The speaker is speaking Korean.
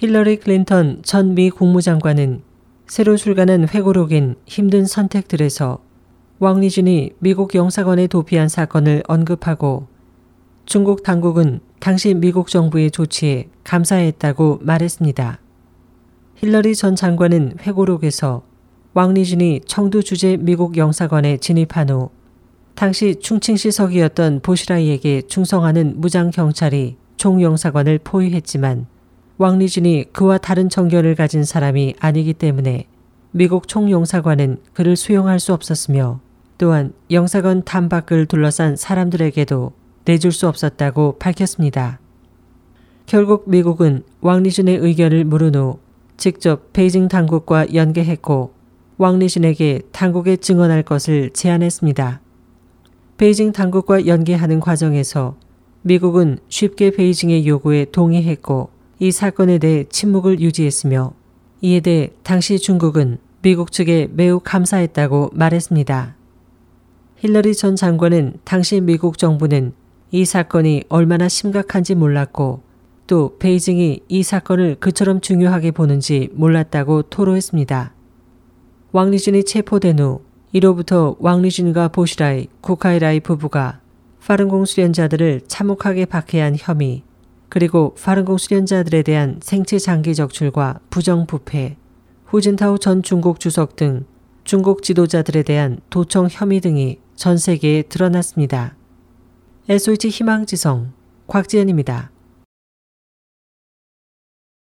힐러리 클린턴 전 미 국무장관은 새로 출간한 회고록인 힘든 선택들에서 왕리쥔이 미국 영사관에 도피한 사건을 언급하고 중국 당국은 당시 미국 정부의 조치에 감사했다고 말했습니다. 힐러리 전 장관은 회고록에서 왕리쥔이 청두 주재 미국 영사관에 진입한 후 당시 충칭시 서기였던 보시라이에게 충성하는 무장 경찰이 총영사관을 포위했지만 왕리준이 그와 다른 정견을 가진 사람이 아니기 때문에 미국 총영사관은 그를 수용할 수 없었으며 또한 영사관 탐밖을 둘러싼 사람들에게도 내줄 수 없었다고 밝혔습니다. 결국 미국은 왕리준의 의견을 물은 후 직접 베이징 당국과 연계했고 왕리준에게 당국에 증언할 것을 제안했습니다. 베이징 당국과 연계하는 과정에서 미국은 쉽게 베이징의 요구에 동의했고 이 사건에 대해 침묵을 유지했으며 이에 대해 당시 중국은 미국 측에 매우 감사했다고 말했습니다. 힐러리 전 장관은 당시 미국 정부는 이 사건이 얼마나 심각한지 몰랐고 또 베이징이 이 사건을 그처럼 중요하게 보는지 몰랐다고 토로했습니다. 왕리준이 체포된 후 이로부터 왕리준과 보시라이, 쿠카이라이 부부가 파른공 수련자들을 참혹하게 박해한 혐의, 그리고 파른공 수련자들에 대한 생체 장기 적출과 부정부패, 후진타오 전 중국 주석 등 중국 지도자들에 대한 도청 혐의 등이 전 세계에 드러났습니다. SOH 희망지성 곽지연입니다.